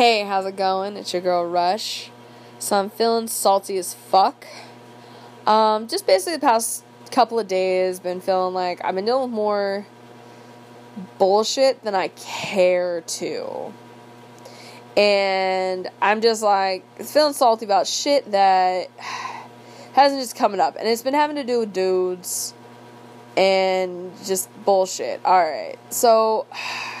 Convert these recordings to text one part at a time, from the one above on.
Hey, how's it going? It's your girl Rush. So I'm feeling salty as fuck. Um, just basically the past couple of days been feeling like I've been dealing with more bullshit than I care to. And I'm just like feeling salty about shit that hasn't just coming up. And it's been having to do with dudes and just bullshit. Alright. So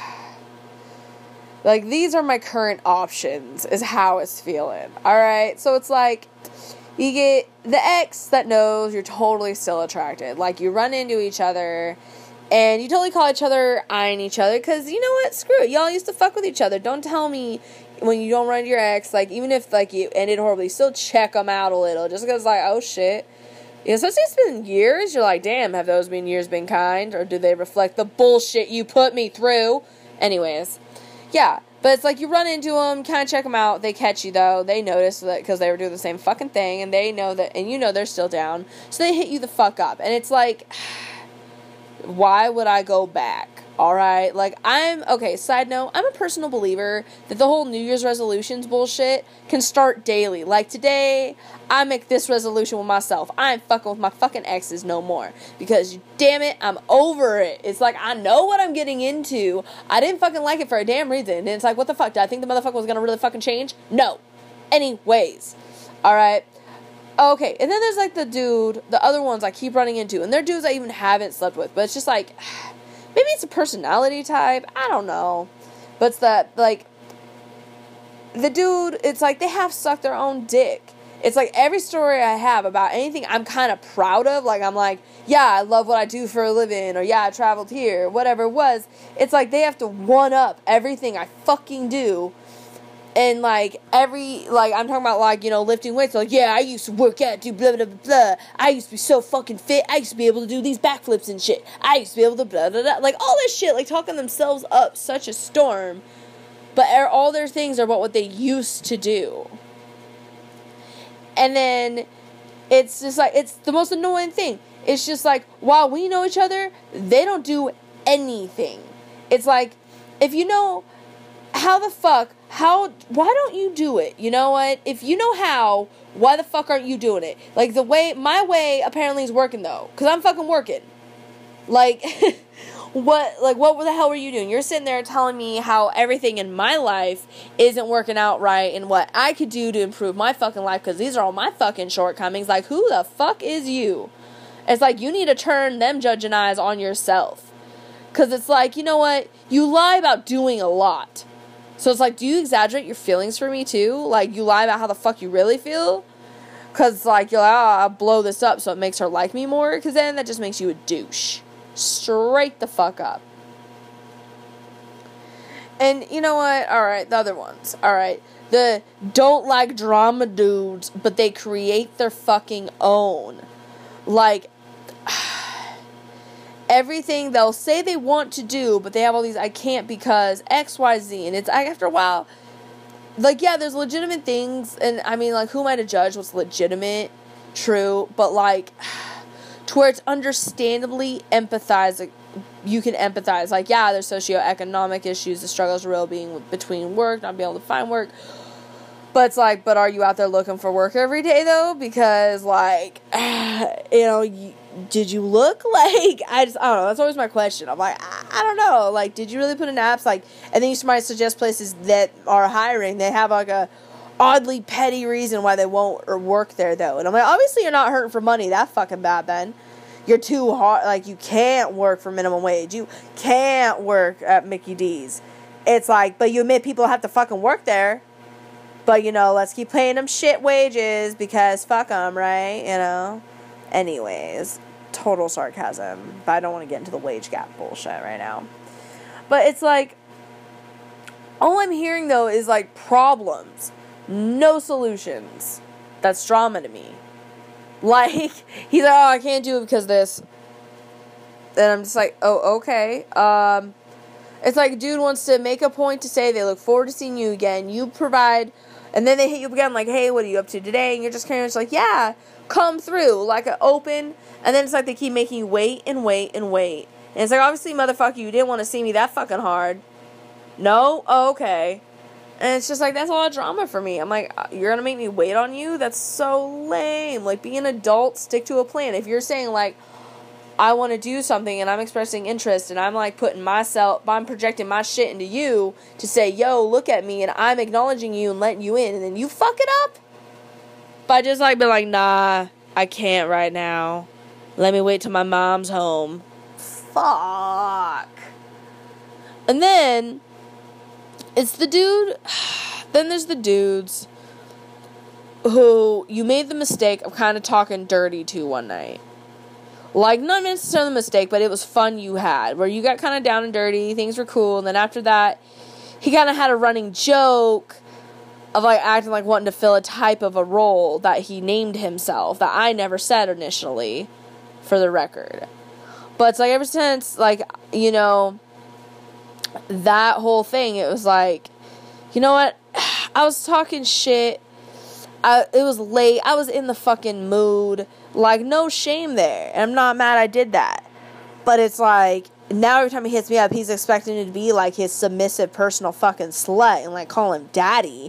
like these are my current options is how it's feeling. All right? So it's like you get the ex that knows you're totally still attracted. Like you run into each other and you totally call each other eyeing each other cuz you know what? Screw it. Y'all used to fuck with each other. Don't tell me when you don't run into your ex like even if like you ended horribly, still check them out a little just cuz like oh shit. You know, especially it's been years, you're like, damn, have those been years been kind? Or do they reflect the bullshit you put me through? Anyways, yeah, but it's like you run into them, kind of check them out. They catch you though. They notice that because they were doing the same fucking thing, and they know that, and you know they're still down. So they hit you the fuck up, and it's like, why would I go back? All right, like I'm okay. Side note: I'm a personal believer that the whole New Year's resolutions bullshit can start daily. Like today, I make this resolution with myself. I ain't fucking with my fucking exes no more because damn it, I'm over it. It's like I know what I'm getting into. I didn't fucking like it for a damn reason. And it's like, what the fuck? Did I think the motherfucker was gonna really fucking change? No. Anyways, all right. Okay, and then there's like the dude, the other ones I keep running into, and they're dudes I even haven't slept with, but it's just like maybe it's a personality type. I don't know. But it's that, like, the dude, it's like they have sucked their own dick. It's like every story I have about anything I'm kind of proud of, like, I'm like, yeah, I love what I do for a living, or yeah, I traveled here, whatever it was. It's like they have to one up everything I fucking do and like every like I'm talking about like you know lifting weights. Like yeah I used to work out do blah blah blah I used to be so fucking fit. I used to be able to do these backflips and shit. I used to be able to blah blah blah. Like all this shit like talking themselves up such a storm. But er, all their things are about what they used to do. And then it's just like it's the most annoying thing. It's just like while we know each other they don't do anything. It's like if you know how the fuck how why don't you do it? You know what? If you know how why the fuck aren't you doing it? Like the way my way apparently is working though because i'm fucking working. Like what like what the hell were you doing? You're sitting there telling me how everything in my life isn't working out right and what i could do to improve my fucking life because these are all my fucking shortcomings. Like who the fuck is you? It's like you need to turn them judging eyes on yourself. Because it's like you know what? You lie about doing a lot so it's like, do you exaggerate your feelings for me too? Like, you lie about how the fuck you really feel? Because, like, you're like, oh, I'll blow this up so it makes her like me more? Because then that just makes you a douche. Straight the fuck up. And you know what? Alright, the other ones. Alright. The don't like drama dudes, but they create their fucking own. Like, everything they'll say they want to do, but they have all these I can't because X Y Z, and it's after a while, like yeah, there's legitimate things, and I mean like who am I to judge what's legitimate, true, but like to where it's understandably empathizing. You can empathize, like yeah, there's socioeconomic issues, the struggles real being between work, not being able to find work. But it's like, but are you out there looking for work every day though? Because like, you know, you, did you look like I just I don't know. That's always my question. I'm like I, I, don't know. Like, did you really put in apps? Like, and then you might suggest places that are hiring. They have like a oddly petty reason why they won't or work there though. And I'm like, obviously you're not hurting for money. That fucking bad then. You're too hard. Like you can't work for minimum wage. You can't work at Mickey D's. It's like, but you admit people have to fucking work there. But you know, let's keep paying them shit wages because fuck them, right? You know. Anyways, total sarcasm. But I don't want to get into the wage gap bullshit right now. But it's like, all I'm hearing though is like problems, no solutions. That's drama to me. Like, he's like, oh, I can't do it because this. And I'm just like, oh, okay. Um, it's like, dude wants to make a point to say they look forward to seeing you again. You provide, and then they hit you again, like, hey, what are you up to today? And you're just kind of just like, yeah, come through like open and then it's like they keep making you wait and wait and wait and it's like obviously motherfucker you didn't want to see me that fucking hard no oh, okay And it's just like that's a lot of drama for me. I'm like, uh, you're gonna make me wait on you? That's so lame. Like, be an adult, stick to a plan. If you're saying like, I want to do something and I'm expressing interest and I'm like putting myself, I'm projecting my shit into you to say, yo, look at me, and I'm acknowledging you and letting you in, and then you fuck it up by just like being like, nah, I can't right now. Let me wait till my mom's home. Fuck. And then it's the dude. Then there's the dudes who you made the mistake of kind of talking dirty to one night. Like, not necessarily a mistake, but it was fun you had, where you got kind of down and dirty, things were cool, and then after that, he kind of had a running joke of like acting like wanting to fill a type of a role that he named himself that I never said initially, for the record. But it's like ever since, like, you know, that whole thing, it was like, you know what? I was talking shit. I, it was late. I was in the fucking mood. Like, no shame there. And I'm not mad I did that. But it's like, now every time he hits me up, he's expecting me to be like his submissive personal fucking slut and like call him daddy.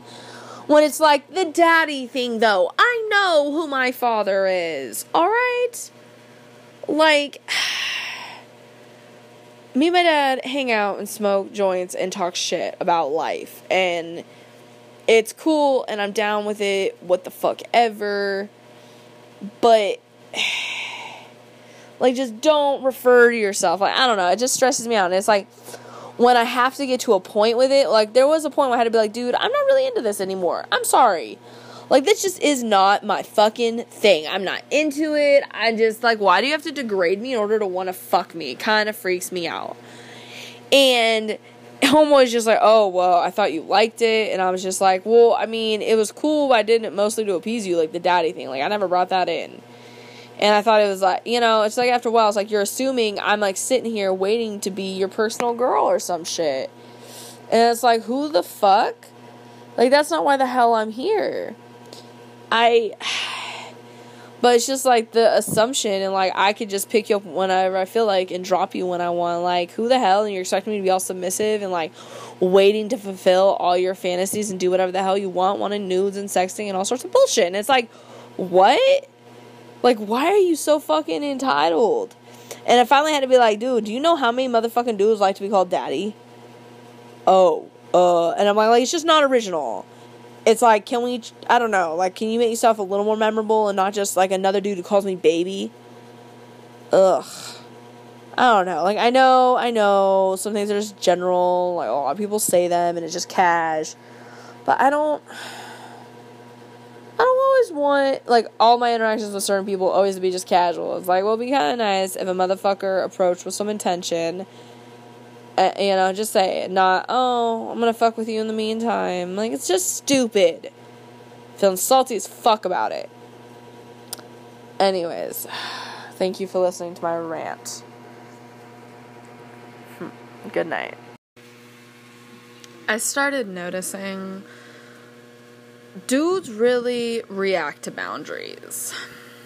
When it's like the daddy thing, though, I know who my father is. Alright? Like, me and my dad hang out and smoke joints and talk shit about life. And it's cool and I'm down with it. What the fuck ever. But like just don't refer to yourself. Like I don't know, it just stresses me out. And it's like when I have to get to a point with it, like there was a point where I had to be like, dude, I'm not really into this anymore. I'm sorry. Like this just is not my fucking thing. I'm not into it. I just like why do you have to degrade me in order to want to fuck me? Kind of freaks me out. And homeboy's just like, oh well, I thought you liked it, and I was just like, well, I mean, it was cool, I did it mostly to appease you, like the daddy thing. Like I never brought that in. And I thought it was like, you know, it's like after a while, it's like you're assuming I'm like sitting here waiting to be your personal girl or some shit. And it's like, who the fuck? Like, that's not why the hell I'm here. I but it's just like the assumption and like I could just pick you up whenever I feel like and drop you when I want. Like who the hell and you're expecting me to be all submissive and like waiting to fulfill all your fantasies and do whatever the hell you want, wanting nudes and sexting and all sorts of bullshit. And it's like, what? Like why are you so fucking entitled? And I finally had to be like, dude, do you know how many motherfucking dudes like to be called daddy? Oh, uh, and I'm like, like it's just not original it's like, can we, I don't know, like, can you make yourself a little more memorable and not just like another dude who calls me baby? Ugh. I don't know. Like, I know, I know some things are just general, like, a lot of people say them and it's just cash. But I don't, I don't always want, like, all my interactions with certain people always to be just casual. It's like, well, it'd be kind of nice if a motherfucker approached with some intention uh, you know, just say it. Not, oh, I'm gonna fuck with you in the meantime. Like, it's just stupid. Feeling salty as fuck about it. Anyways, thank you for listening to my rant. Hmm. Good night. I started noticing dudes really react to boundaries.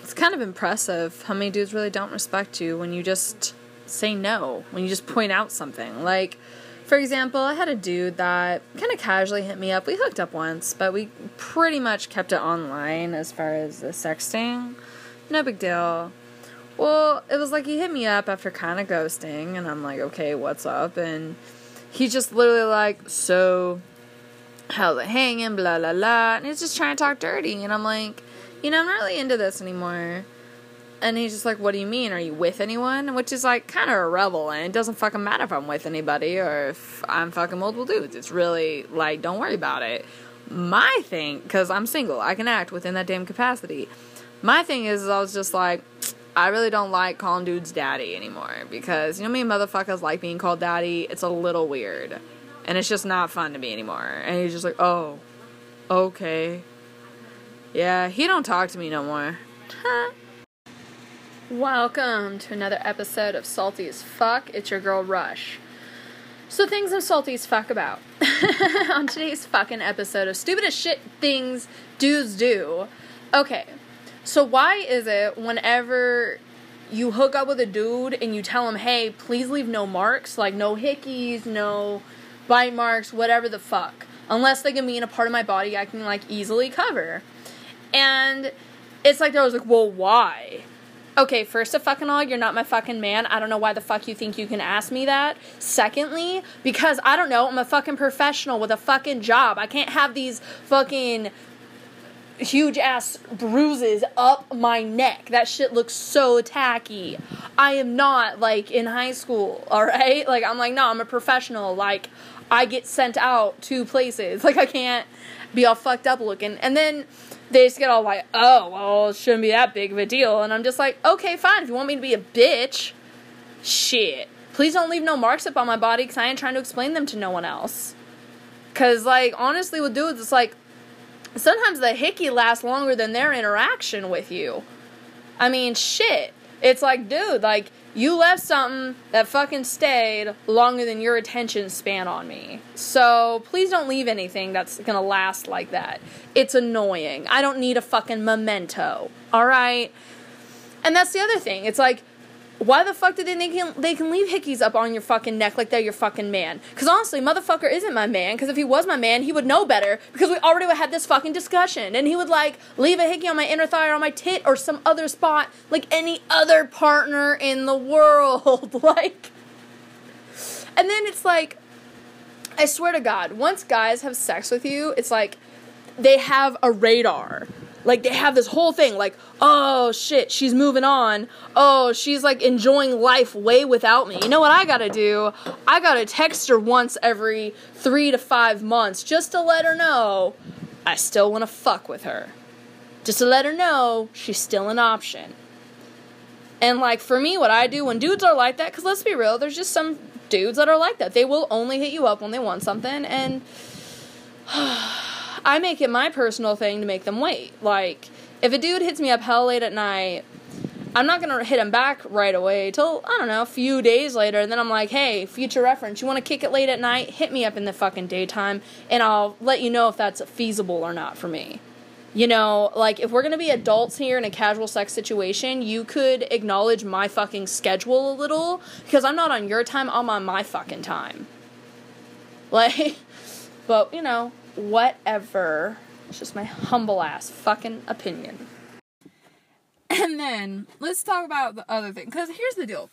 It's kind of impressive how many dudes really don't respect you when you just say no when you just point out something. Like, for example, I had a dude that kind of casually hit me up. We hooked up once, but we pretty much kept it online as far as the sexting. No big deal. Well, it was like he hit me up after kind of ghosting, and I'm like, okay, what's up? And he just literally like, so how's it hanging? Blah blah blah, and he's just trying to talk dirty, and I'm like, you know, I'm not really into this anymore. And he's just like, What do you mean? Are you with anyone? Which is like kind of a rebel, and it doesn't fucking matter if I'm with anybody or if I'm fucking multiple dudes. It's really like, don't worry about it. My thing, because I'm single, I can act within that damn capacity. My thing is, I was just like, I really don't like calling dudes daddy anymore because you know me motherfuckers like being called daddy. It's a little weird, and it's just not fun to me anymore. And he's just like, oh, okay, yeah. He don't talk to me no more. Huh. Welcome to another episode of Salty as Fuck. It's your girl Rush. So, things I'm salty as fuck about. On today's fucking episode of Stupid as Shit Things Dudes Do. Okay, so why is it whenever you hook up with a dude and you tell him, hey, please leave no marks, like no hickeys, no bite marks, whatever the fuck. unless they can be in a part of my body I can like easily cover. And it's like, there was like, well, why? Okay, first of fucking all, you're not my fucking man. I don't know why the fuck you think you can ask me that. Secondly, because I don't know, I'm a fucking professional with a fucking job. I can't have these fucking huge ass bruises up my neck. That shit looks so tacky. I am not like in high school, all right? Like I'm like, no, I'm a professional. Like I get sent out to places. Like I can't be all fucked up looking. And then they just get all like, oh, well, it shouldn't be that big of a deal. And I'm just like, okay, fine. If you want me to be a bitch, shit. Please don't leave no marks up on my body because I ain't trying to explain them to no one else. Because, like, honestly, with dudes, it's like, sometimes the hickey lasts longer than their interaction with you. I mean, shit. It's like, dude, like, you left something that fucking stayed longer than your attention span on me. So please don't leave anything that's gonna last like that. It's annoying. I don't need a fucking memento. Alright? And that's the other thing. It's like, why the fuck did they think they can leave hickeys up on your fucking neck like they're your fucking man? Because honestly, motherfucker isn't my man. Because if he was my man, he would know better. Because we already had this fucking discussion, and he would like leave a hickey on my inner thigh or on my tit or some other spot like any other partner in the world. like, and then it's like, I swear to God, once guys have sex with you, it's like they have a radar. Like they have this whole thing like, oh shit, she's moving on. Oh, she's like enjoying life way without me. You know what I gotta do? I gotta text her once every three to five months just to let her know I still wanna fuck with her. Just to let her know she's still an option. And like for me, what I do when dudes are like that, because let's be real, there's just some dudes that are like that. They will only hit you up when they want something, and I make it my personal thing to make them wait. Like, if a dude hits me up hell late at night, I'm not gonna hit him back right away till I don't know a few days later, and then I'm like, hey, future reference, you want to kick it late at night? Hit me up in the fucking daytime, and I'll let you know if that's feasible or not for me. You know, like if we're gonna be adults here in a casual sex situation, you could acknowledge my fucking schedule a little because I'm not on your time, I'm on my fucking time. Like, but you know, whatever. It's just my humble ass fucking opinion. And then let's talk about the other thing. Because here's the deal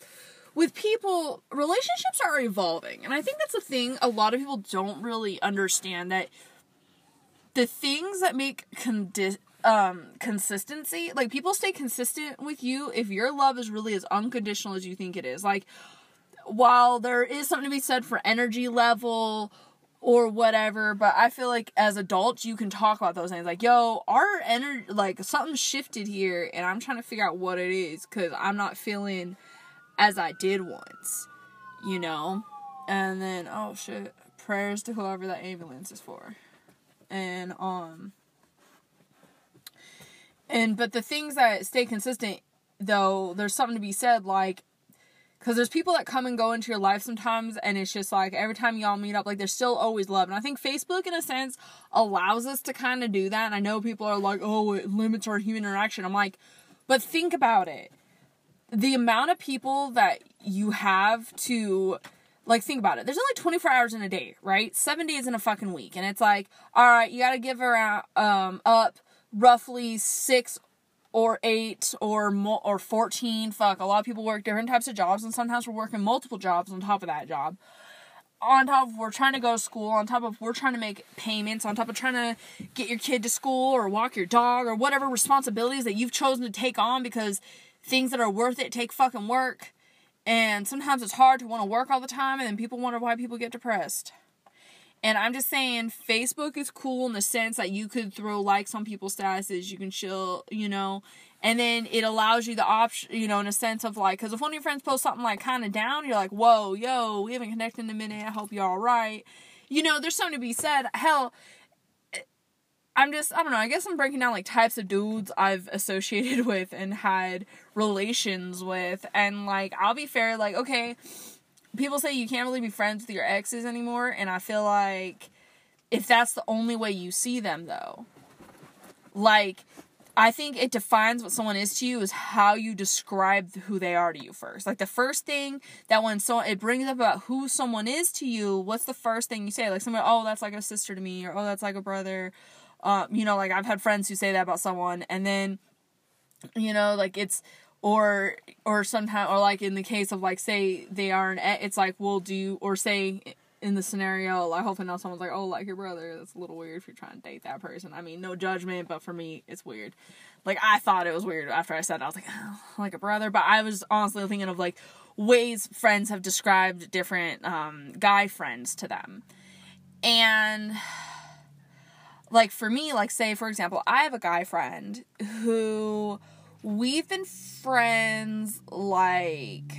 with people, relationships are evolving. And I think that's a thing a lot of people don't really understand that the things that make condi- um, consistency, like people stay consistent with you if your love is really as unconditional as you think it is. Like, while there is something to be said for energy level or whatever but i feel like as adults you can talk about those things. Like yo our energy like something shifted here and i'm trying to figure out what it is because i'm not feeling as i did once you know? And then oh shit prayers to whoever that ambulance is for. And um and but the things that stay consistent though there's something to be said like because there's people that come and go into your life sometimes and it's just like every time y'all meet up like there's still always love. And i think facebook in a sense allows us to kind of do that. And i know people are like oh it limits our human interaction. I'm like but think about it. The amount of people that you have to like think about it. There's only 24 hours in a day right? Seven days in a fucking week. And it's like all right you gotta give around um, up roughly six or eight or mo- or 14 fuck a lot of people work different types of jobs and sometimes we're working multiple jobs on top of that job. On top of we're trying to go to school on top of we're trying to make payments on top of trying to get your kid to school or walk your dog or whatever responsibilities that you've chosen to take on because things that are worth it take fucking work. And sometimes it's hard to want to work all the time and then people wonder why people get depressed and I'm just saying, Facebook is cool in the sense that you could throw likes on people's statuses, you can chill, you know, and then it allows you the option, you know, in a sense of like, because if one of your friends posts something like kind of down, you're like, whoa, yo, we haven't connected in a minute. I hope you're all right. You know, there's something to be said. Hell, eh, I'm just, I don't know, I guess I'm breaking down like types of dudes I've associated with and had relations with. And like, I'll be fair, like, okay people say you can't really be friends with your exes anymore, and I feel like if that's the only way you see them, though, like I think it defines what someone is to you is how you describe who they are to you first. Like the first thing that when so it brings up about who someone is to you, what's the first thing you say? Like someone, oh, that's like a sister to me, or oh, that's like a brother. Um, you know, like I've had friends who say that about someone, and then, you know, like it's or or sometimes or like in the case of like say they are an it's like we'll do or say in the scenario like hopefully now someone's like oh like your brother that's a little weird if you're trying to date that person. I mean no judgment but for me it's weird. Like i thought it was weird after i said it. i was like oh, like a brother. But i was honestly thinking of like ways friends have described different um, guy friends to them. And like for me like say for example i have a guy friend who we've been friends like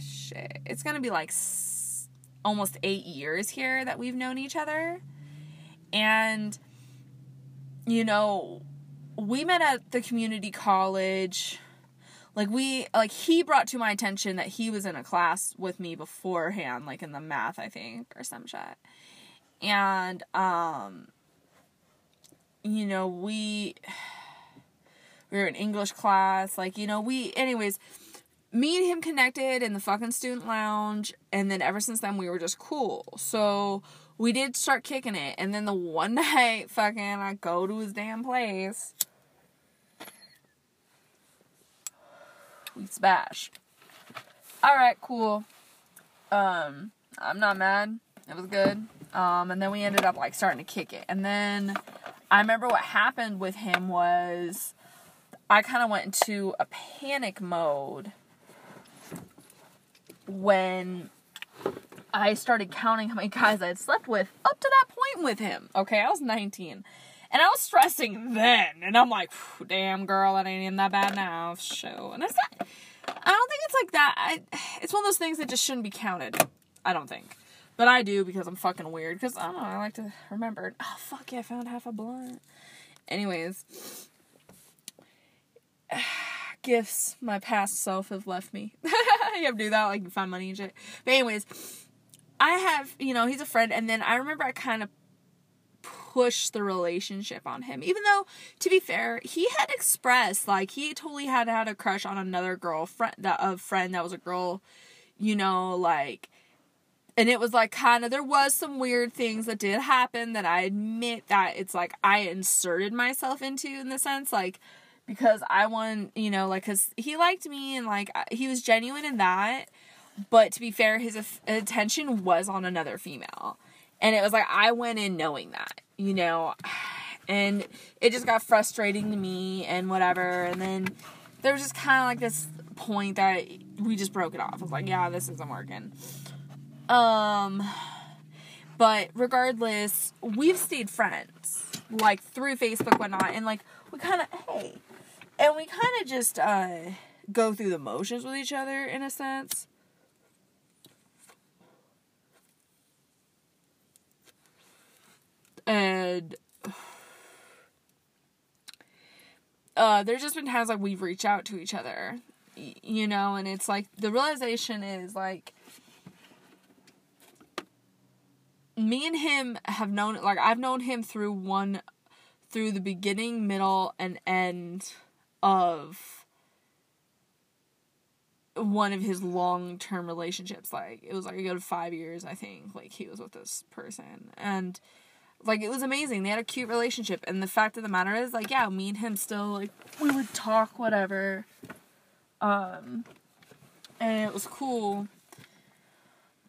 shit. It's gonna be like s- almost eight years here that we've known each other, and you know, we met at the community college. Like we like he brought to my attention that he was in a class with me beforehand, like in the math, I think, or some shit. And um you know, we we were in English class. Like, you know, we, anyways, me and him connected in the fucking student lounge. And then ever since then, we were just cool. So we did start kicking it. And then the one night, fucking, I go to his damn place. We smash. Alright, cool. Um, I'm not mad. It was good. Um, and then we ended up like starting to kick it. And then I remember what happened with him was I kind of went into a panic mode when I started counting how many guys I had slept with up to that point with him. Okay, I was 19. And I was stressing then. And I'm like, damn, girl, that ain't even that bad now. Show. And it's not, I don't think it's like that. I, it's one of those things that just shouldn't be counted. I don't think. But I do because I'm fucking weird. Because I don't know, I like to remember. It. Oh, fuck yeah, I found half a blunt. Anyways, gifts my past self have left me. you have to do that, like you find money and shit. But anyways, I have, you know, he's a friend, and then I remember I kind of pushed the relationship on him. Even though, to be fair, he had expressed like he totally had had a crush on another girlfriend, that a friend that was a girl, you know, like and it was like kind of there was some weird things that did happen that I admit that it's like I inserted myself into in the sense like because I won, you know, like, cause he liked me and like he was genuine in that. But to be fair, his attention was on another female. And it was like, I went in knowing that, you know, and it just got frustrating to me and whatever. And then there was just kind of like this point that we just broke it off. I was like, yeah, this isn't working. Um, but regardless, we've stayed friends, like through Facebook, whatnot, and like we kind of, hey, and we kind of just uh, go through the motions with each other in a sense. And uh, there's just been times like we've reached out to each other, you know, and it's like the realization is like me and him have known like I've known him through one through the beginning, middle, and end of one of his long term relationships. Like it was like a good five years, I think. Like he was with this person, and like it was amazing. They had a cute relationship, and the fact of the matter is, like, yeah, me and him still like we would talk, whatever. Um, and it was cool,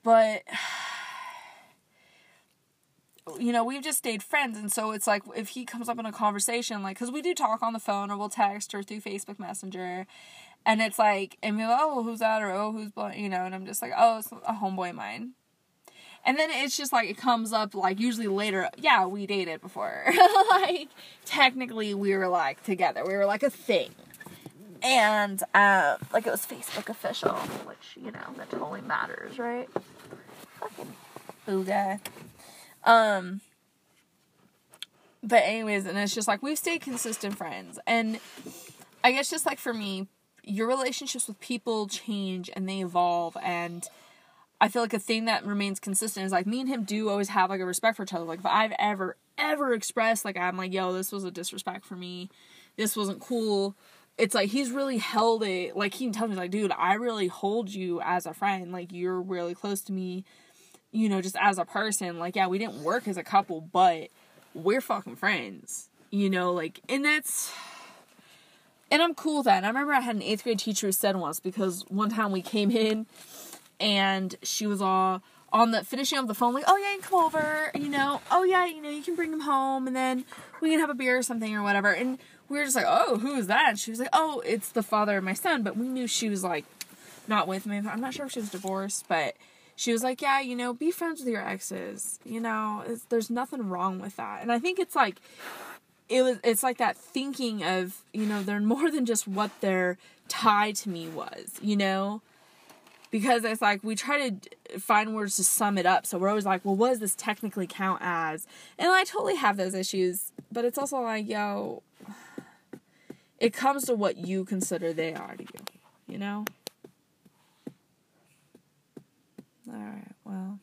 but you know, we've just stayed friends. And so it's like if he comes up in a conversation, like, because we do talk on the phone or we'll text or through Facebook Messenger. And it's like, and we're like, oh, who's that? Or, oh, who's, you know, and I'm just like, oh, it's a homeboy of mine. And then it's just like, it comes up like usually later, yeah, we dated before. like, technically, we were like together. We were like a thing. And, um, like it was Facebook official, which, you know, that totally matters, right? Fucking booga. Um, but anyways, and it's just like we've stayed consistent friends, and I guess just like for me, your relationships with people change and they evolve, and I feel like a thing that remains consistent is like me and him do always have like a respect for each other. Like if I've ever ever expressed like I'm like yo this was a disrespect for me, this wasn't cool. It's like he's really held it. Like he tells me, like, dude, I really hold you as a friend. Like you're really close to me. You know, just as a person. Like, yeah, we didn't work as a couple, but we're fucking friends. You know, like, and that's and I'm cool with that. And I remember I had an eighth grade teacher who said once because one time we came in and she was all on the finishing up the phone like, oh yeah, you can come over, you know, oh yeah, you know, you can bring him home and then we can have a beer or something or whatever. And we were just like, oh, who is that? And she was like, oh, it's the father of my son. But we knew she was like not with me. I'm not sure if she was divorced, but she was like, yeah, you know, be friends with your exes. You know, there's nothing wrong with that. And I think it's like it was it's like that thinking of you know they're more than just what their tie to me was you know because it's like we try to find words to sum it up so we're always like well what does this technically count as and i totally have those issues but it's also like yo it comes to what you consider they are to you you know all right well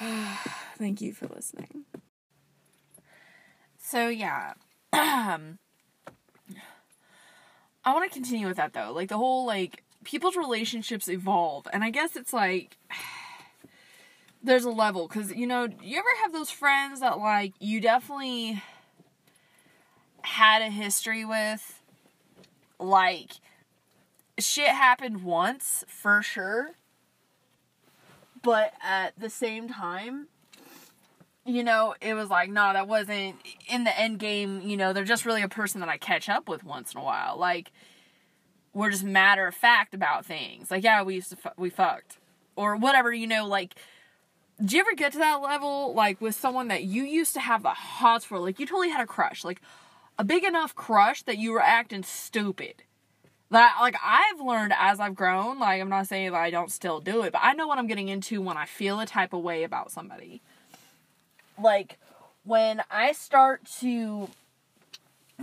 thank you for listening so yeah. I want to continue with that though. Like the whole like people's relationships evolve and I guess it's like there's a level cuz you know, you ever have those friends that like you definitely had a history with like shit happened once for sure but at the same time you know, it was like, no, that wasn't in the end game. You know, they're just really a person that I catch up with once in a while. Like, we're just matter of fact about things. Like, yeah, we used to fu- we fucked or whatever. You know, like, do you ever get to that level, like with someone that you used to have the hots for? Like, you totally had a crush, like a big enough crush that you were acting stupid. That like I've learned as I've grown. Like, I'm not saying that I don't still do it, but I know what I'm getting into when I feel a type of way about somebody like when I start to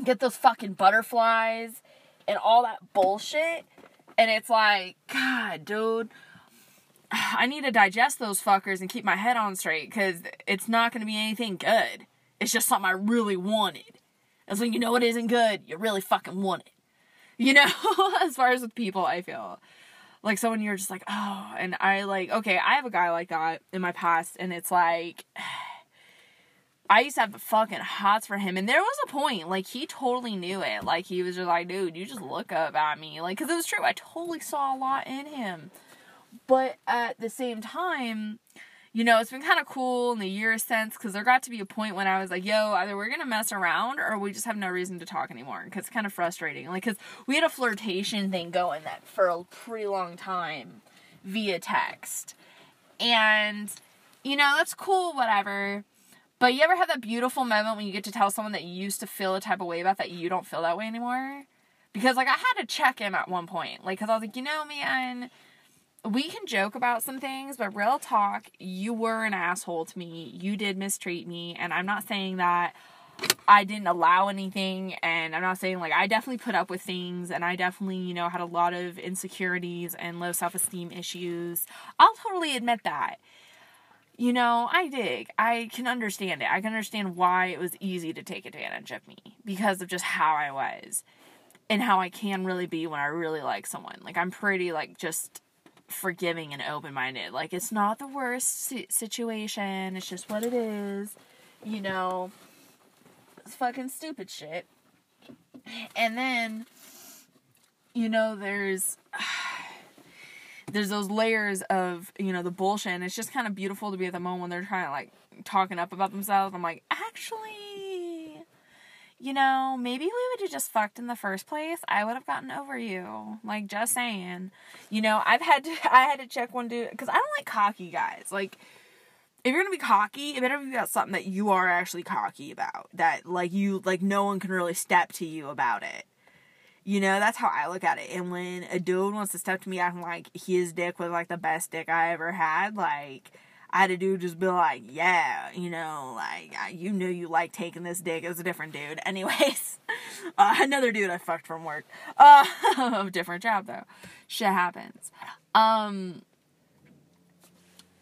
get those fucking butterflies and all that bullshit, and it's like, God, dude, I need to digest those fuckers and keep my head on straight because it's not going to be anything good. It's just something I really wanted. And so you know it isn't good, you really fucking want it. You know, as far as with people, I feel like someone you're just like, oh, and I like, okay, I have a guy like that in my past, and it's like, I used to have the fucking hots for him, and there was a point like he totally knew it. Like he was just like, dude, you just look up at me, like because it was true. I totally saw a lot in him, but at the same time, you know, it's been kind of cool in the years since because there got to be a point when I was like, yo, either we're gonna mess around or we just have no reason to talk anymore. Because it's kind of frustrating, like because we had a flirtation thing going that for a pretty long time via text, and you know that's cool, whatever but you ever have that beautiful moment when you get to tell someone that you used to feel a type of way about that you don't feel that way anymore? Because like I had to check him at one point, like because I was like, you know, man, we can joke about some things, but real talk, you were an asshole to me. You did mistreat me, and I'm not saying that I didn't allow anything, and I'm not saying like I definitely put up with things, and I definitely, you know, had a lot of insecurities and low self esteem issues. I'll totally admit that you know, I dig. I can understand it. I can understand why it was easy to take advantage of me because of just how I was and how I can really be when I really like someone. Like, I'm pretty, like, just forgiving and open minded. Like, it's not the worst situation, it's just what it is. You know, it's fucking stupid shit. And then, you know, there's there's those layers of you know the bullshit and it's just kind of beautiful to be at the moment when they're trying to like talking up about themselves i'm like actually you know maybe we would have just fucked in the first place i would have gotten over you like just saying you know i've had to i had to check one dude because i don't like cocky guys like if you're gonna be cocky, it better be about something that you are actually cocky about. That like you like no one can really step to you about it. You know, that's how I look at it. And when a dude wants to step to me acting like his dick was like the best dick I ever had, like I had a dude just be like, yeah, you know, like you knew you like taking this dick. It was a different dude. Anyways, uh, another dude I fucked from work. Uh, different job though. Shit happens. Um,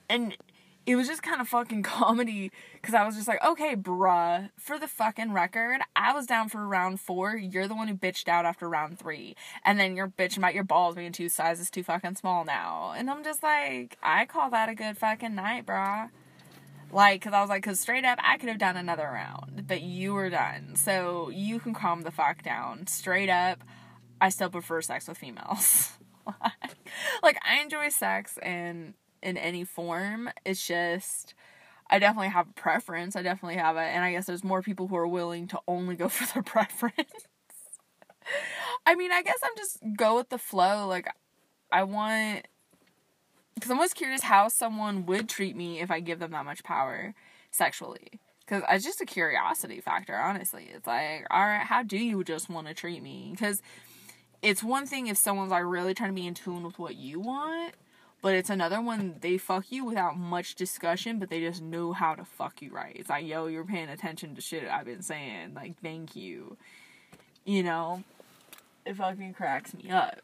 and it was just kind of fucking comedy because I was just like, okay, bruh, for the fucking record, I was down for round four. You're the one who bitched out after round three. And then you're bitching about your balls being two sizes too fucking small now. And I'm just like, I call that a good fucking night, bruh. Like, because I was like, because straight up, I could have done another round, but you were done. So you can calm the fuck down. Straight up, I still prefer sex with females. like, I enjoy sex and in any form. It's just I definitely have a preference. I definitely have it, and I guess there's more people who are willing to only go for their preference. I mean, I guess I'm just go with the flow. Like, I want because I'm always curious how someone would treat me if I give them that much power sexually. Because it's just a curiosity factor, honestly. It's like, all right, how do you just want to treat me? Because it's one thing if someone's like really trying to be in tune with what you want, but it's another one they fuck you without much discussion, but they just know how to fuck you right. It's like, yo, you're paying attention to shit I've been saying. Like, thank you. You know, it fucking cracks me up.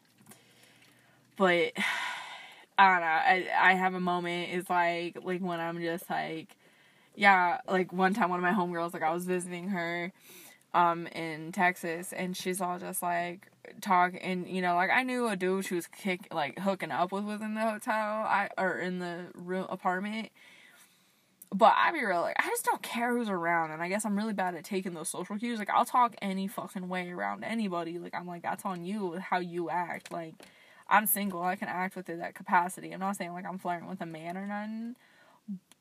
But I don't know. I I have a moment. It's like like when I'm just like, yeah. Like one time, one of my homegirls, like I was visiting her, um, in Texas, and she's all just like, talk and you know like I knew a dude she was kick like hooking up with within the hotel I or in the room apartment. But I be real like I just don't care who's around and I guess I'm really bad at taking those social cues. Like I'll talk any fucking way around anybody. Like I'm like that's on you how you act. Like I'm single. I can act with that capacity. I'm not saying like I'm flirting with a man or nothing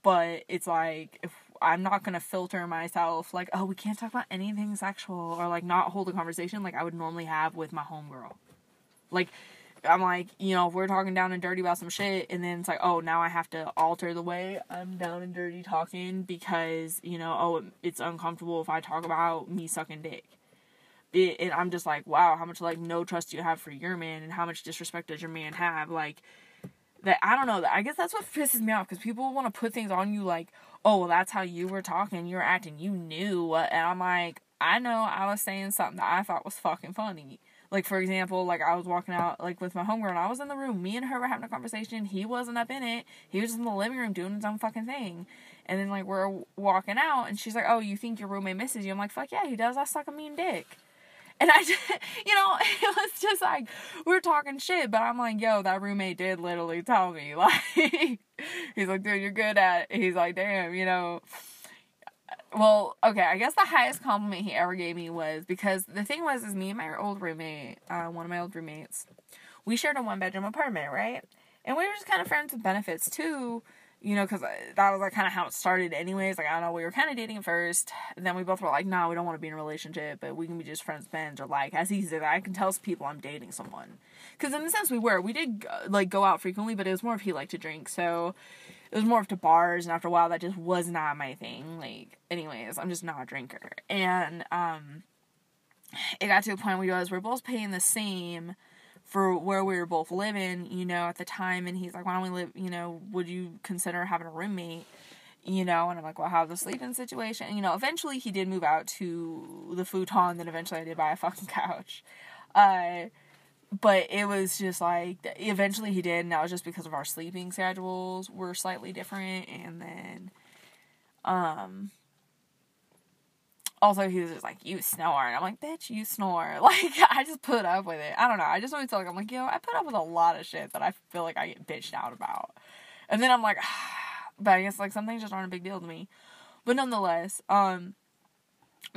but it's like if I'm not gonna filter myself like, oh, we can't talk about anything sexual or like not hold a conversation like I would normally have with my homegirl. Like I'm like, you know, if we're talking down and dirty about some shit and then it's like, oh, now I have to alter the way I'm down and dirty talking because, you know, oh, it's uncomfortable if I talk about me sucking dick. It, and I'm just like, wow, how much like no trust do you have for your man and how much disrespect does your man have? Like, that I don't know. I guess that's what pisses me off because people want to put things on you like, oh, well, that's how you were talking, you were acting, you knew. And I'm like, I know I was saying something that I thought was fucking funny. Like for example, like I was walking out like with my homegirl and I was in the room. Me and her were having a conversation. He wasn't up in it. He was in the living room doing his own fucking thing. And then like we're walking out and she's like, "Oh, you think your roommate misses you?" I'm like, "Fuck yeah, he does. I suck a mean dick." And I, just, you know, it was just like we are talking shit, but I'm like, yo, that roommate did literally tell me, like, he's like, dude, you're good at. It. He's like, damn, you know. Well, okay, I guess the highest compliment he ever gave me was because the thing was, is me and my old roommate, uh, one of my old roommates, we shared a one bedroom apartment, right? And we were just kind of friends with benefits too you know, because that was like kind of how it started, anyways. Like, I don't know, we were kind of dating first. And then we both were like, no, nah, we don't want to be in a relationship, but we can be just friends, friends, or like, as he said, I can tell people I'm dating someone. Because in the sense we were, we did like go out frequently, but it was more if he liked to drink. So it was more of to bars. And after a while, that just was not my thing. Like, anyways, I'm just not a drinker. And, um, it got to a point where we was, we're both paying the same for where we were both living, you know, at the time. And he's like, why don't we live, you know, would you consider having a roommate? You know, and I'm like, well, how's the sleeping situation? You know, eventually he did move out to the futon, then eventually I did buy a fucking couch. Uh, but it was just like, eventually he did, and that was just because of our sleeping schedules were slightly different. And then, um, also he was just like, you snore. And I'm like, bitch, you snore. Like, I just put up with it. I don't know. I just always feel like, I'm like, yo, I put up with a lot of shit that I feel like I get bitched out about. And then I'm like, but I guess like some things just aren't a big deal to me. But nonetheless, um,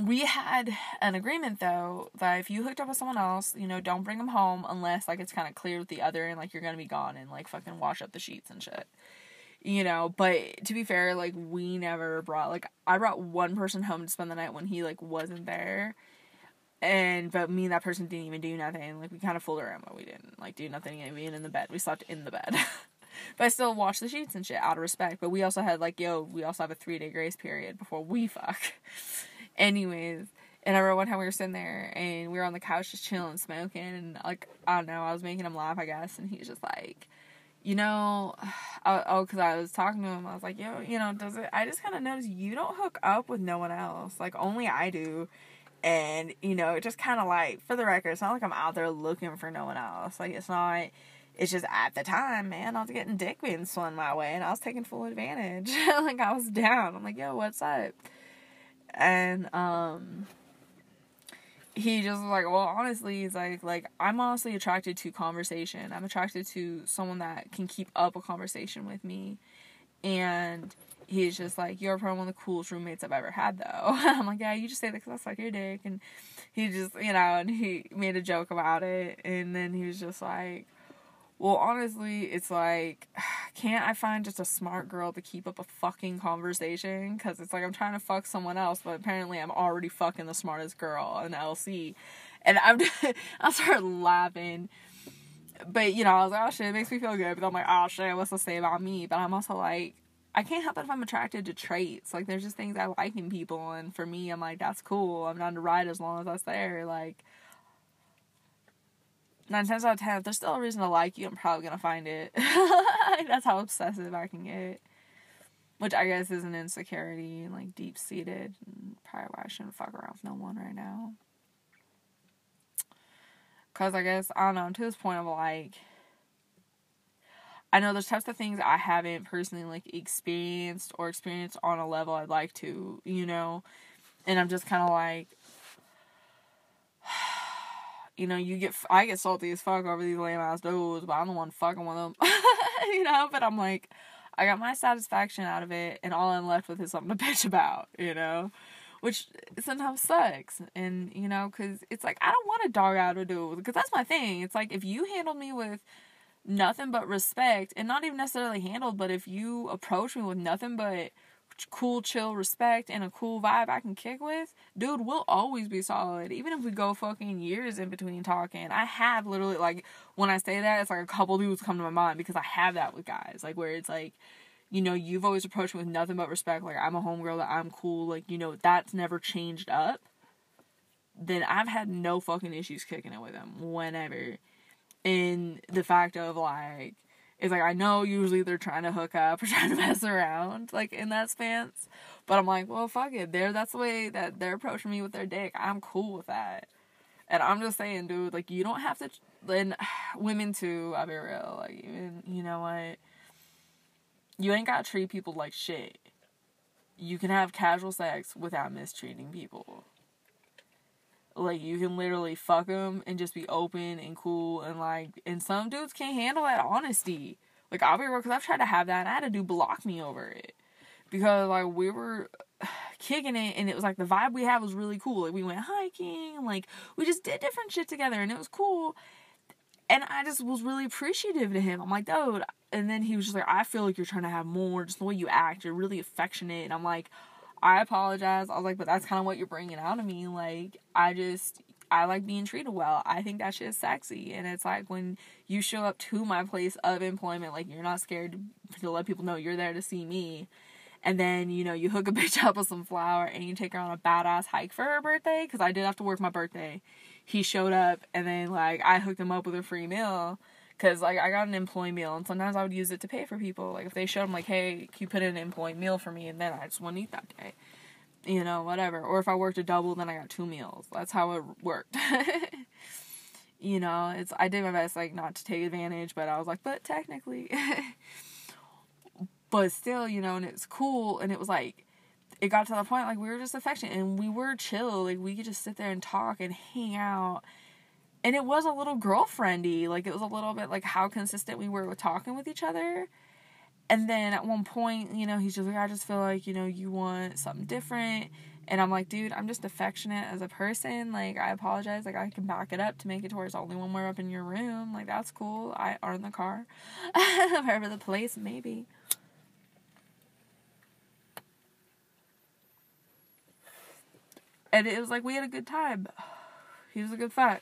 we had an agreement though that if you hooked up with someone else, you know, don't bring them home unless like it's kind of clear with the other and like you're gonna be gone and like fucking wash up the sheets and shit you know but to be fair like we never brought like i brought one person home to spend the night when he like wasn't there. And but me and that person didn't even do nothing. Like we kind of fooled around but we didn't like do nothing. Even in the bed we slept in the bed. But i still washed the sheets and shit out of respect. But we also had like yo we also have a three day grace period before we fuck. Anyways and I remember one time we were sitting there and we were on the couch just chilling, smoking, and like I don't know, I was making him laugh, I guess, and he was just like, you know, oh, because I was talking to him, I was like, yo, you know, does it? I just kind of noticed you don't hook up with no one else. Like, only I do. And, you know, it just kind of like, for the record, it's not like I'm out there looking for no one else. Like, it's not, it's just at the time, man, I was getting dick being swung my way and I was taking full advantage. like I was down. I'm like, yo, what's up? And um he just was like, well, honestly, he's like, like I'm honestly attracted to conversation. I'm attracted to someone that can keep up a conversation with me, and he's just like, you're probably one of the coolest roommates I've ever had, though. I'm like, yeah, you just say that because I suck your dick, and he just, you know, and he made a joke about it, and then he was just like, well, honestly, it's like, can't I find just a smart girl to keep up a fucking conversation? Because it's like I'm trying to fuck someone else, but apparently I'm already fucking the smartest girl in LC. And I'm, I started laughing. But, you know, I was like, oh shit, it makes me feel good. But I'm like, oh shit, what's to say about me? But I'm also like, I can't help it if I'm attracted to traits. Like, there's just things I like in people. And for me, I'm like, that's cool. I'm down to ride as long as that's there. Like, nine times out of ten, if there's still a reason to like you, I'm probably gonna find it. That's how obsessive I can get. Which I guess is an insecurity, like deep seated, probably why I shouldn't fuck around with no one right now. Cause I guess I don't know, to this point of like I know there's types of things I haven't personally like experienced or experienced on a level I'd like to, you know? And I'm just kinda like you know, you get I get salty as fuck over these lame ass dudes, but I'm the one fucking with them, you know. But I'm like, I got my satisfaction out of it, and all I'm left with is something to bitch about, you know, which sometimes sucks, and you know, because it's like I don't want to dog out a dude, because that's my thing. It's like if you handle me with nothing but respect, and not even necessarily handled, but if you approach me with nothing but cool, chill, respect, and a cool vibe I can kick with, dude, we'll always be solid. Even if we go fucking years in between talking. I have literally, like, when I say that, it's like a couple dudes come to my mind because I have that with guys. Like, where it's like, you know, you've always approached me with nothing but respect. Like, I'm a homegirl, that I'm cool. Like, you know, that's never changed up. Then I've had no fucking issues kicking it with them whenever. And the fact of, like, is like I know usually they're trying to hook up or trying to mess around like in that stance, but I'm like, well, fuck it. There, that's the way that they're approaching me with their dick. I'm cool with that, and I'm just saying, dude, like you don't have to. Then women too. I'll be real. Like even you know what, you ain't gotta treat people like shit. You can have casual sex without mistreating people. Like you can literally fuck them and just be open and cool and like and some dudes can't handle that honesty. Like I'll be real because I've tried to have that and I had to do block me over it because like we were kicking it and it was like the vibe we had was really cool. Like we went hiking, like we just did different shit together and it was cool. And I just was really appreciative to him. I'm like, dude. And then he was just like, I feel like you're trying to have more. Just the way you act, you're really affectionate. And I'm like, I apologize. I was like, but that's kind of what you're bringing out of me. Like, I just, I like being treated well. I think that shit is sexy. And it's like when you show up to my place of employment, like, you're not scared to, to let people know you're there to see me. And then, you know, you hook a bitch up with some flower and you take her on a badass hike for her birthday. Cause I did have to work my birthday. He showed up and then, like, I hooked him up with a free meal Cause like I got an employee meal, and sometimes I would use it to pay for people. Like if they showed them like, "Hey, can you put in an employee meal for me?" and then I just want to eat that day, you know, whatever. Or if I worked a double, then I got two meals. That's how it worked. you know, it's I did my best like not to take advantage, but I was like, but technically, but still, you know, and it's cool, and it was like. It got to the point like we were just affectionate and we were chill. Like we could just sit there and talk and hang out and it was a little girlfriendy like it was a little bit like how consistent we were with talking with each other. And then at one point you know he's just like i just feel like you know you want something different. And i'm like dude i'm just affectionate as a person. Like i apologize. Like i can back it up to make it towards only one we're up in your room. Like that's cool. I are in the car. Wherever the place maybe and it was like we had a good time. He was a good fuck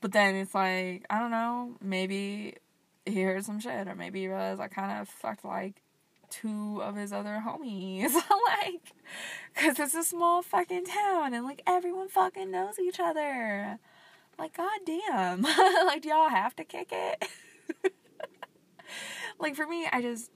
but then it's like, I don't know, maybe he heard some shit, or maybe he realized I kind of fucked like two of his other homies. like, because it's a small fucking town and like everyone fucking knows each other. Like, goddamn. like, do y'all have to kick it? like, for me, I just,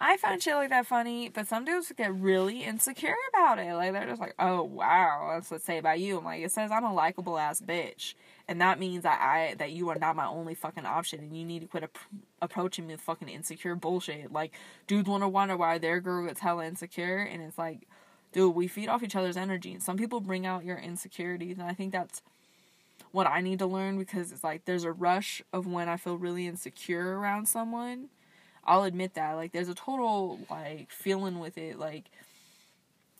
I find shit like that funny, but some dudes get really insecure about it. Like they're just like, "Oh wow, that's what say about you." I'm like, it says I'm a likable ass bitch, and that means that I that you are not my only fucking option, and you need to quit ap- approaching me with fucking insecure bullshit. Like dudes want to wonder why their girl gets hella insecure, and it's like, dude, we feed off each other's energy, and some people bring out your insecurities, and I think that's what I need to learn because it's like there's a rush of when I feel really insecure around someone I'll admit that. Like there's a total like feeling with it. Like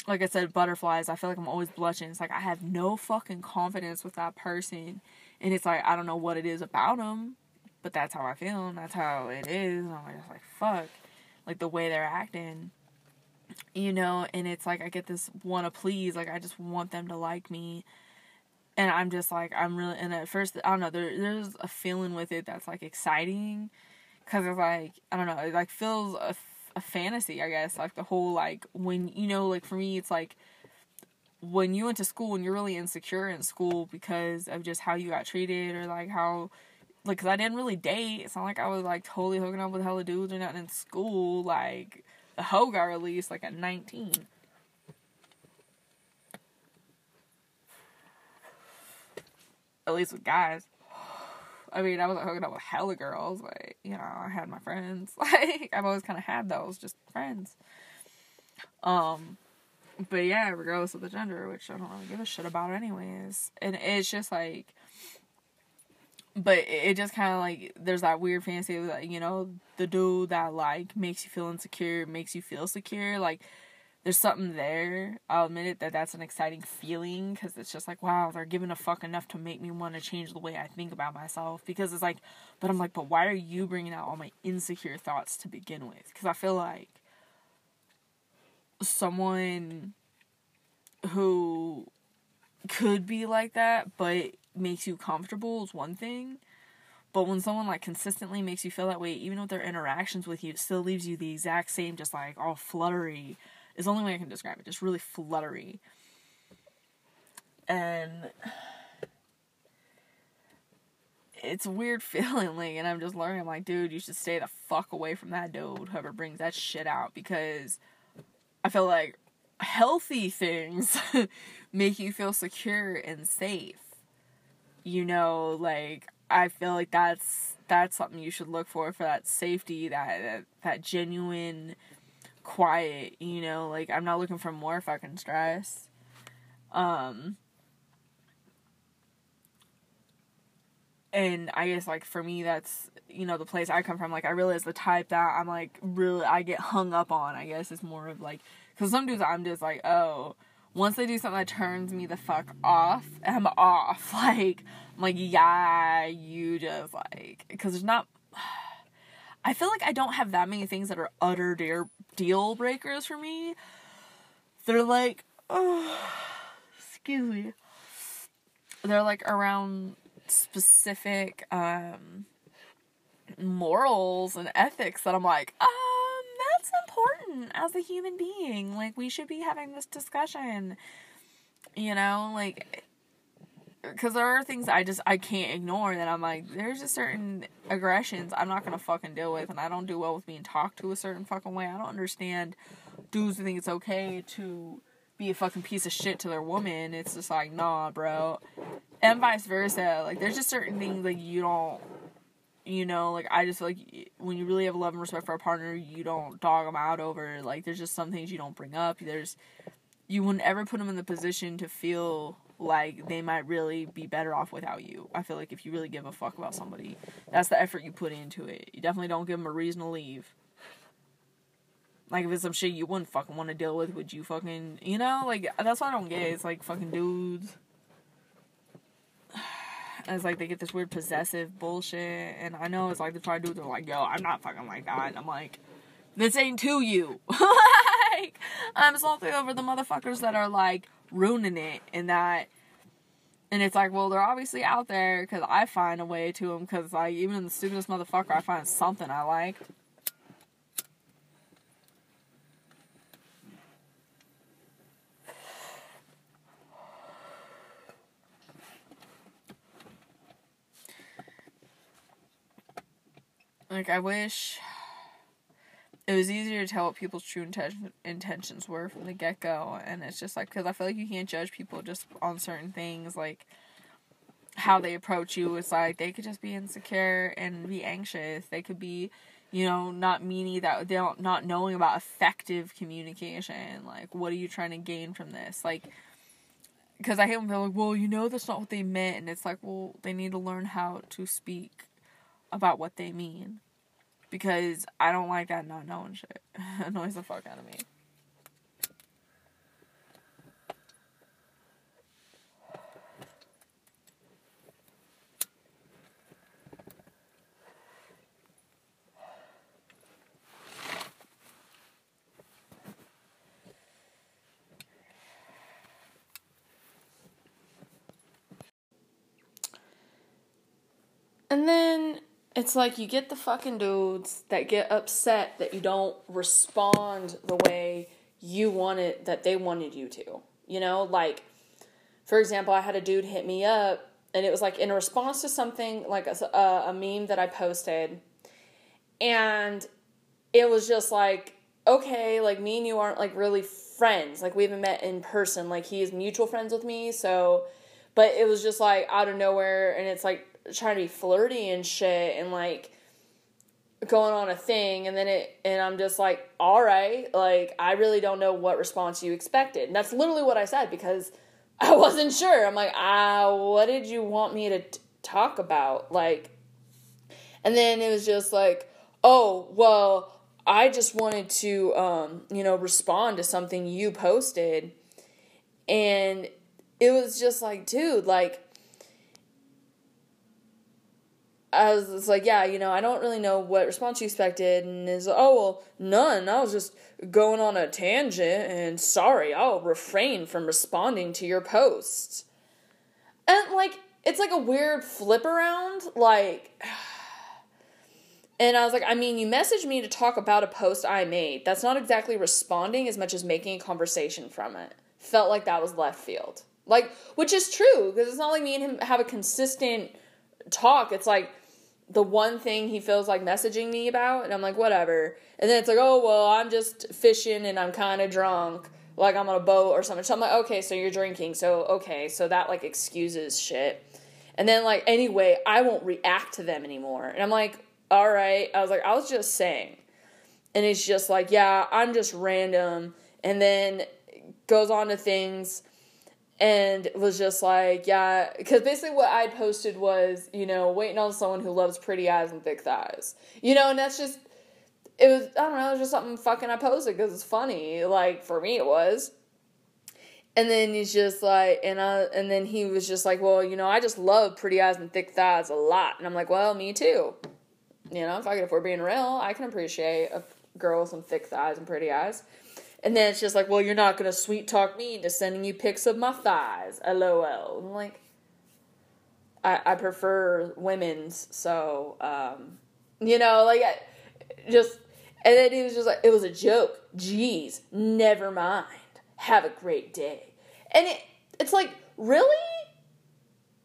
like I said, butterflies. I feel like I'm always blushing. It's like I have no fucking confidence with that person, and it's like I don't know what it is about them, but that's how I feel. And that's how it is. And I'm just like fuck, like the way they're acting, you know. And it's like I get this want to please. Like I just want them to like me. And I'm just like I'm really and at first I don't know there there's a feeling with it that's like exciting because it's like I don't know, it like feels a, a fantasy, I guess. Like the whole like when you know, like for me, it's like when you went to school and you're really insecure in school because of just how you got treated or like how like because I didn't really date. It's not like I was like totally hooking up with hella dudes or nothing in school. Like the hoe got released like at 19. At least with guys. I mean, I wasn't hooking up with hella girls, but you know, I had my friends. Like I've always kind of had those, just friends. Um, but yeah, regardless of the gender, which I don't really give a shit about, anyways. And it's just like, but it just kind of like there's that weird fantasy of like you know the dude that like makes you feel insecure, makes you feel secure, like there's something there. I'll admit it that that's an exciting feeling because it's just like, wow, they're giving a fuck enough to make me want to change the way I think about myself. Because it's like, but I'm like, but why are you bringing out all my insecure thoughts to begin with? Because I feel like someone who could be like that, but makes you comfortable is one thing. But when someone like consistently makes you feel that way, even with their interactions with you, it still leaves you the exact same, just like all fluttery is the only way I can describe it. Just really fluttery. And it's a weird feeling, like, and I'm just learning. I'm like, dude, you should stay the fuck away from that dude, whoever brings that shit out, because I feel like healthy things make you feel secure and safe. You know, like I feel like that's that's something you should look for for that safety, that that, that genuine quiet, you know, like I'm not looking for more fucking stress. Um and I guess like for me that's you know the place I come from like I realize the type that I'm like really I get hung up on I guess is more of like cuz some dudes I'm just like oh once they do something that turns me the fuck off I'm off like I'm like yeah you just like cuz there's not I feel like I don't have that many things that are utter deal deal breakers for me. They're like, oh, excuse me. They're like around specific um, morals and ethics that I'm like, um, that's important as a human being. Like, we should be having this discussion. You know, like because there are things I just I can't ignore that I'm like there's just certain aggressions I'm not gonna fucking deal with and I don't do well with being talked to a certain fucking way. I don't understand dudes who think it's okay to be a fucking piece of shit to their woman. It's just like nah, bro, and vice versa. Like there's just certain things like you don't. You know, like I just like when you really have love and respect for a partner, you don't dog them out over. Like there's just some things you don't bring up. There's you wouldn't ever put them in the position to feel like they might really be better off without you. I feel like if you really give a fuck about somebody, that's the effort you put into it. You definitely don't give them a reason to leave. Like if it's some shit you wouldn't fucking want to deal with, would you fucking, you know, like that's what I don't get. It's like fucking dudes. It's like they get this weird possessive bullshit, and I know it's like the try dudes are like, "Yo, I'm not fucking like that." And I'm like, "This ain't to you." like, I'm salty over the motherfuckers that are like, ruining it and that and it's like well they're obviously out there because i find a way to them because like even the stupidest motherfucker i find something i like like i wish it was easier to tell what people's true inten- intentions were from the get go, and it's just like because I feel like you can't judge people just on certain things, like how they approach you. It's like they could just be insecure and be anxious. They could be, you know, not meaning that they don't not knowing about effective communication. Like, what are you trying to gain from this? Like, because I hate when they're like, well, you know, that's not what they meant, and it's like, well, they need to learn how to speak about what they mean because I don't like that not knowing shit. It annoys the fuck out of me. And then it's like you get the fucking dudes that get upset that you don't respond the way you wanted that they wanted you to. You know, like for example, I had a dude hit me up and it was like in response to something like a, a, meme that I posted and it was just like okay, like me and you aren't like really friends. Like we haven't met in person. Like he is mutual friends with me, so but it was just like out of nowhere and it's like trying to be flirty and shit and like going on a thing and then it and I'm just like, all right, like I really don't know what response you expected. And that's literally what I said because I wasn't sure. I'm like, ah, what did you want me to t- talk about? Like, and then it was just like, oh, well, I just wanted to, um, you know, respond to something you posted. And it was just like, dude, like, I was just like, yeah, you know, I don't really know what response you expected. And is oh, well, none. I was just going on a tangent and sorry, I'll refrain from responding to your post. And like, it's like a weird flip around. Like, and I was like, I mean, you messaged me to talk about a post I made. That's not exactly responding as much as making a conversation from it. Felt like that was left field. Like, which is true, because it's not like me and him have a consistent talk. It's like the one thing he feels like messaging me about, and I'm like, whatever. And then it's like, oh, well, I'm just fishing and I'm kind of drunk. Like, I'm on a boat or something. So I'm like, okay, so you're drinking. So, okay, so that like excuses shit. And then, like, anyway, I won't react to them anymore. And I'm like, all right. I was like, I was just saying. And it's just like, yeah, I'm just random. And then goes on to things and was just like, yeah, because basically what I'd posted was, you know, waiting on someone who loves pretty eyes and thick thighs. You know, and that's just, it was, I don't know, it was just something fucking I posted because it's funny. Like, for me, it was. And then he's just like, and I, and then he was just like, well, you know, I just love pretty eyes and thick thighs a lot. And I'm like, well, me too. You know, if I if we're being real, I can appreciate a girl with some thick thighs and pretty eyes. And then it's just like, well, you're not gonna sweet talk me into sending you pics of my thighs. LOL. I'm like, I I prefer women's, so um, you know, like I, just. And then he was just like, it was a joke. Jeez, never mind. Have a great day. And it it's like, really?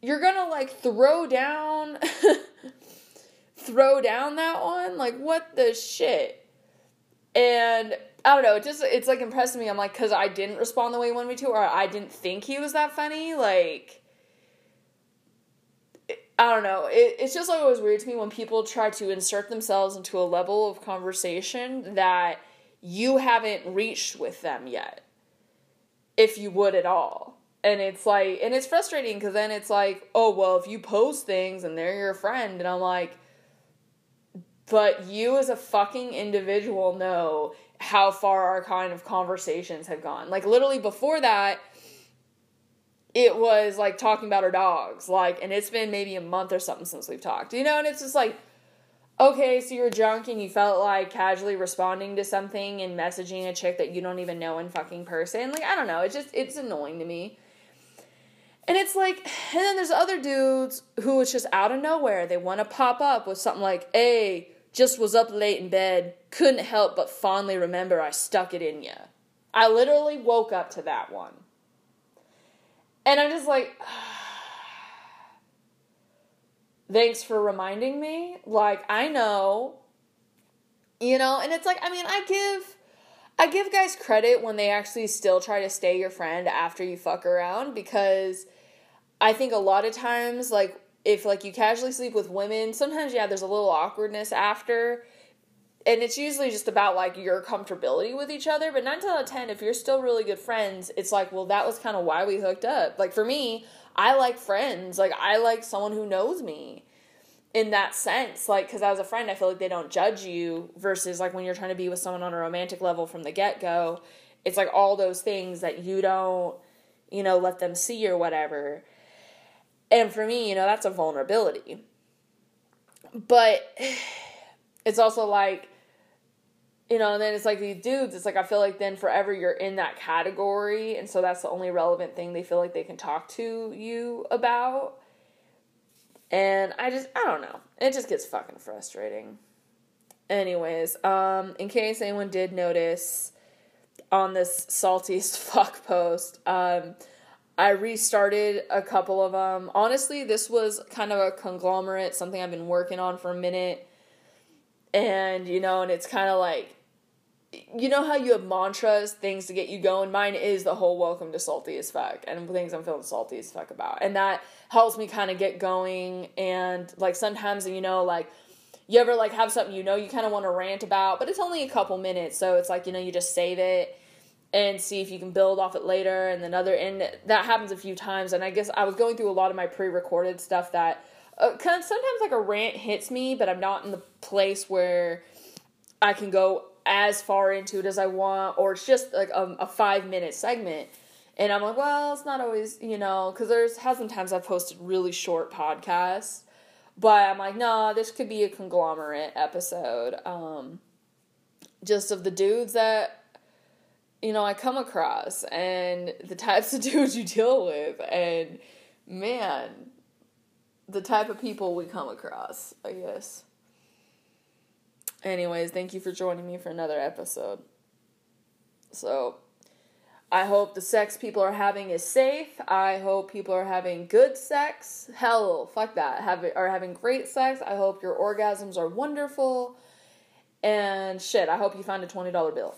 You're gonna like throw down throw down that one? Like what the shit? And I don't know, it just it's like impressed me. I'm like, cause I didn't respond the way he wanted me to, or I didn't think he was that funny. Like, I don't know. It, it's just always weird to me when people try to insert themselves into a level of conversation that you haven't reached with them yet, if you would at all. And it's like, and it's frustrating because then it's like, oh well, if you post things and they're your friend, and I'm like, but you as a fucking individual know how far our kind of conversations have gone. Like literally before that, it was like talking about our dogs. Like, and it's been maybe a month or something since we've talked. You know, and it's just like, okay, so you're drunk and you felt like casually responding to something and messaging a chick that you don't even know in fucking person. Like, I don't know. It's just it's annoying to me. And it's like, and then there's other dudes who it's just out of nowhere. They want to pop up with something like, hey, just was up late in bed, couldn't help but fondly remember I stuck it in ya. I literally woke up to that one. And I'm just like, thanks for reminding me. Like, I know You know, and it's like I mean, I give I give guys credit when they actually still try to stay your friend after you fuck around because I think a lot of times like if like you casually sleep with women, sometimes yeah, there's a little awkwardness after. And it's usually just about like your comfortability with each other. But nine out of ten, if you're still really good friends, it's like, well, that was kind of why we hooked up. Like for me, I like friends. Like I like someone who knows me in that sense. Like, because as a friend, I feel like they don't judge you versus like when you're trying to be with someone on a romantic level from the get go, it's like all those things that you don't, you know, let them see or whatever. And for me, you know, that's a vulnerability. But it's also like, you know, and then it's like these dudes, it's like I feel like then forever you're in that category. And so that's the only relevant thing they feel like they can talk to you about. And I just, I don't know. It just gets fucking frustrating. Anyways, um, in case anyone did notice on this saltiest fuck post, um, I restarted a couple of them. Honestly, this was kind of a conglomerate, something I've been working on for a minute. And, you know, and it's kind of like, you know how you have mantras, things to get you going? Mine is the whole welcome to salty as fuck and things I'm feeling salty as fuck about. And that helps me kind of get going. And, like, sometimes, you know, like, you ever, like, have something you know you kind of want to rant about, but it's only a couple minutes. So it's like, you know, you just save it and see if you can build off it later and then other and that happens a few times and i guess i was going through a lot of my pre-recorded stuff that uh, sometimes like a rant hits me but i'm not in the place where i can go as far into it as i want or it's just like a, a five minute segment and i'm like well it's not always you know because there's has sometimes i've posted really short podcasts but i'm like no nah, this could be a conglomerate episode um just of the dudes that you know, I come across and the types of dudes you deal with, and man, the type of people we come across, I guess. Anyways, thank you for joining me for another episode. So, I hope the sex people are having is safe. I hope people are having good sex. Hell, fuck that. Have are having great sex. I hope your orgasms are wonderful. And shit, I hope you find a $20 bill.